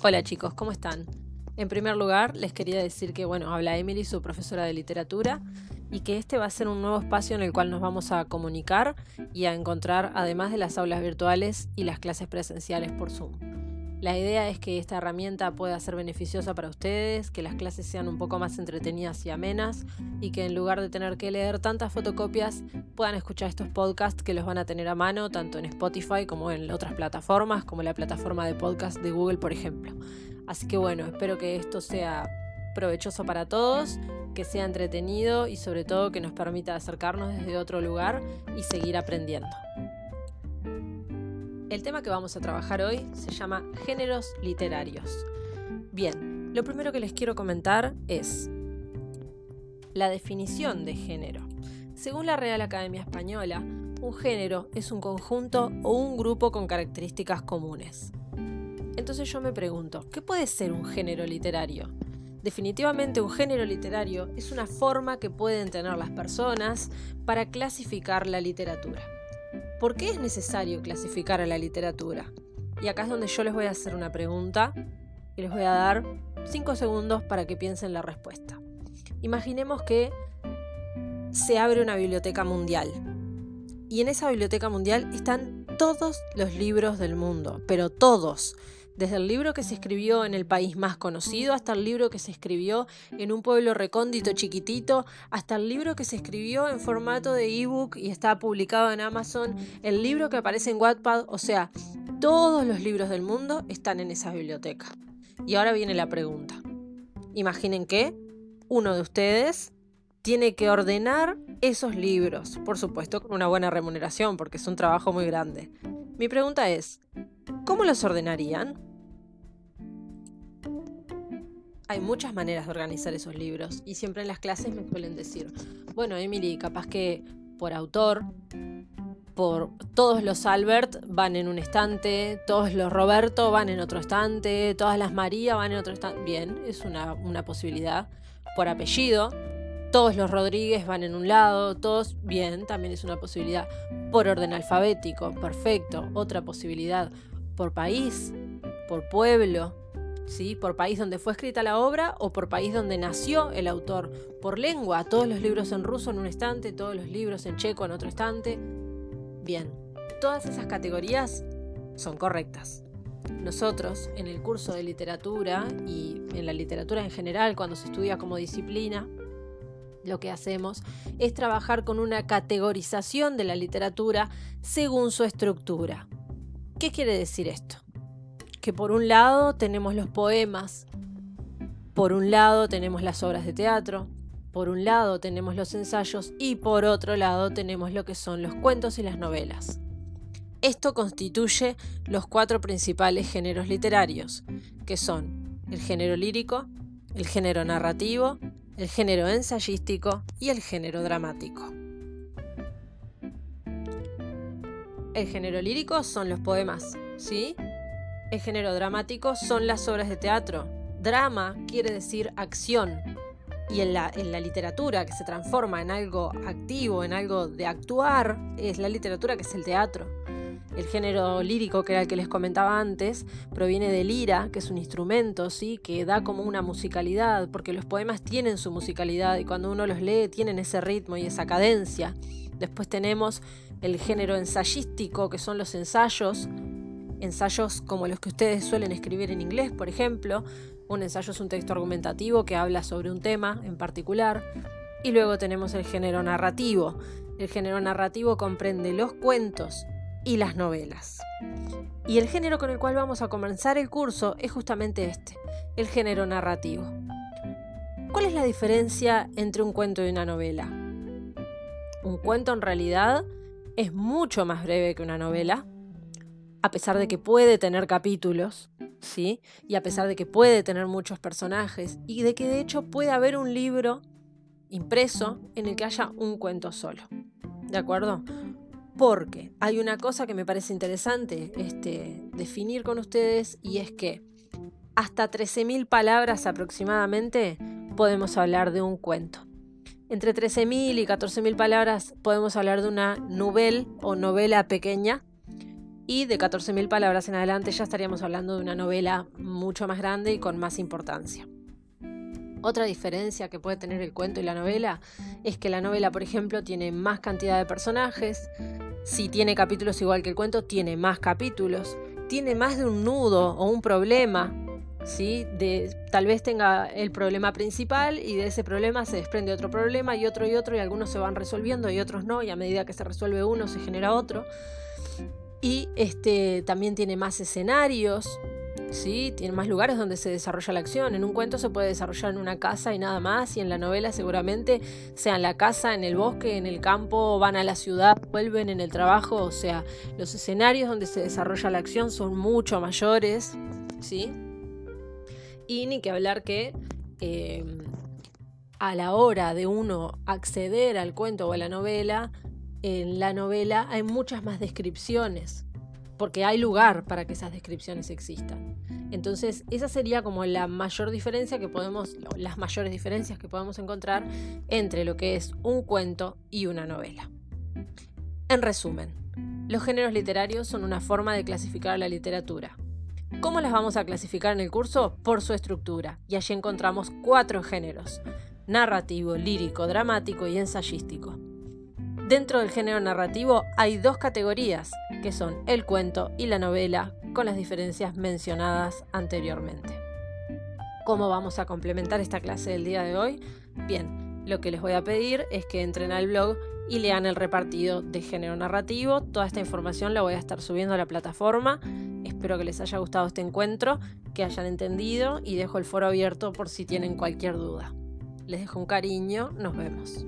Hola chicos, ¿cómo están? En primer lugar, les quería decir que, bueno, habla Emily, su profesora de literatura, y que este va a ser un nuevo espacio en el cual nos vamos a comunicar y a encontrar, además de las aulas virtuales y las clases presenciales por Zoom. La idea es que esta herramienta pueda ser beneficiosa para ustedes, que las clases sean un poco más entretenidas y amenas y que en lugar de tener que leer tantas fotocopias puedan escuchar estos podcasts que los van a tener a mano tanto en Spotify como en otras plataformas, como la plataforma de podcast de Google, por ejemplo. Así que bueno, espero que esto sea provechoso para todos, que sea entretenido y sobre todo que nos permita acercarnos desde otro lugar y seguir aprendiendo. El tema que vamos a trabajar hoy se llama géneros literarios. Bien, lo primero que les quiero comentar es la definición de género. Según la Real Academia Española, un género es un conjunto o un grupo con características comunes. Entonces yo me pregunto, ¿qué puede ser un género literario? Definitivamente un género literario es una forma que pueden tener las personas para clasificar la literatura. ¿Por qué es necesario clasificar a la literatura? Y acá es donde yo les voy a hacer una pregunta y les voy a dar 5 segundos para que piensen la respuesta. Imaginemos que se abre una biblioteca mundial y en esa biblioteca mundial están todos los libros del mundo, pero todos desde el libro que se escribió en el país más conocido hasta el libro que se escribió en un pueblo recóndito chiquitito, hasta el libro que se escribió en formato de ebook y está publicado en Amazon, el libro que aparece en Wattpad, o sea, todos los libros del mundo están en esa biblioteca. Y ahora viene la pregunta. Imaginen que uno de ustedes tiene que ordenar esos libros, por supuesto con una buena remuneración, porque es un trabajo muy grande. Mi pregunta es, ¿cómo los ordenarían? Hay muchas maneras de organizar esos libros y siempre en las clases me suelen decir, bueno, Emily, capaz que por autor, por todos los Albert van en un estante, todos los Roberto van en otro estante, todas las María van en otro estante. Bien, es una, una posibilidad. Por apellido, todos los Rodríguez van en un lado, todos bien, también es una posibilidad. Por orden alfabético, perfecto, otra posibilidad. Por país, por pueblo, por país donde fue escrita la obra o por país donde nació el autor, por lengua, todos los libros en ruso en un estante, todos los libros en checo en otro estante. Bien, todas esas categorías son correctas. Nosotros, en el curso de literatura y en la literatura en general, cuando se estudia como disciplina, lo que hacemos es trabajar con una categorización de la literatura según su estructura. ¿Qué quiere decir esto? Que por un lado tenemos los poemas, por un lado tenemos las obras de teatro, por un lado tenemos los ensayos y por otro lado tenemos lo que son los cuentos y las novelas. Esto constituye los cuatro principales géneros literarios, que son el género lírico, el género narrativo, el género ensayístico y el género dramático. El género lírico son los poemas, ¿sí? El género dramático son las obras de teatro. Drama quiere decir acción. Y en la, literatura que se transforma en algo activo, en algo de actuar, es la literatura que es el teatro. El género lírico, que era el que les comentaba antes, proviene de lira, que es un instrumento, ¿sí? que da como una musicalidad, porque los poemas tienen su musicalidad y cuando uno los lee tienen ese ritmo y esa cadencia. Después tenemos el género ensayístico, que son los ensayos, ensayos como los que ustedes suelen escribir en inglés, por ejemplo. Un ensayo es un texto argumentativo que habla sobre un tema en particular. Y luego tenemos el género narrativo. El género narrativo comprende los cuentos y las novelas. Y el género con el cual vamos a comenzar el curso es justamente este, el género narrativo. ¿Cuál es la diferencia entre un cuento y una novela? Un cuento en realidad es mucho más breve que una novela, a pesar de que puede tener capítulos, ¿sí? Y a pesar de que puede tener muchos personajes y de que de hecho puede haber un libro impreso en el que haya un cuento solo. ¿De acuerdo? Porque hay una cosa que me parece interesante este, definir con ustedes y es que hasta 13.000 palabras aproximadamente podemos hablar de un cuento. Entre 13.000 y 14.000 palabras podemos hablar de una novela o novela pequeña Y de 14.000 palabras en adelante ya estaríamos hablando de una novela mucho más grande y con más importancia. Otra diferencia que puede tener el cuento y la novela es que la novela, por ejemplo, tiene más cantidad de personajes. Si tiene capítulos igual que el cuento, tiene más capítulos. Tiene más de un nudo o un problema. ¿sí? Tal vez tenga el problema principal y de ese problema se desprende otro problema y otro y otro y algunos se van resolviendo y otros no y a medida que se resuelve uno se genera otro. Y este, también tiene más escenarios, ¿sí? Tiene más lugares donde se desarrolla la acción. En un cuento se puede desarrollar en una casa y nada más, y en la novela seguramente sea en la casa, en el bosque, en el campo, van a la ciudad, vuelven en el trabajo, o sea, los escenarios donde se desarrolla la acción son mucho mayores, ¿sí? Y ni que hablar que eh, a la hora de uno acceder al cuento o a la novela, en la novela hay muchas más descripciones porque hay lugar para que esas descripciones existan. Entonces, esa sería como la mayor diferencia que podemos, las mayores diferencias que podemos encontrar entre lo que es un cuento y una novela. En resumen, los géneros literarios son una forma de clasificar la literatura. ¿Cómo las vamos a clasificar en el curso? Por su estructura, y allí encontramos cuatro géneros, narrativo, lírico, dramático y ensayístico. Dentro del género narrativo hay dos categorías, que son el cuento y la novela, con las diferencias mencionadas anteriormente. ¿Cómo vamos a complementar esta clase del día de hoy? Bien, lo que les voy a pedir es que entren al blog y lean el repartido de género narrativo. Toda esta información la voy a estar subiendo a la plataforma. Espero que les haya gustado este encuentro, que hayan entendido y dejo el foro abierto por si tienen cualquier duda. Les dejo un cariño, nos vemos.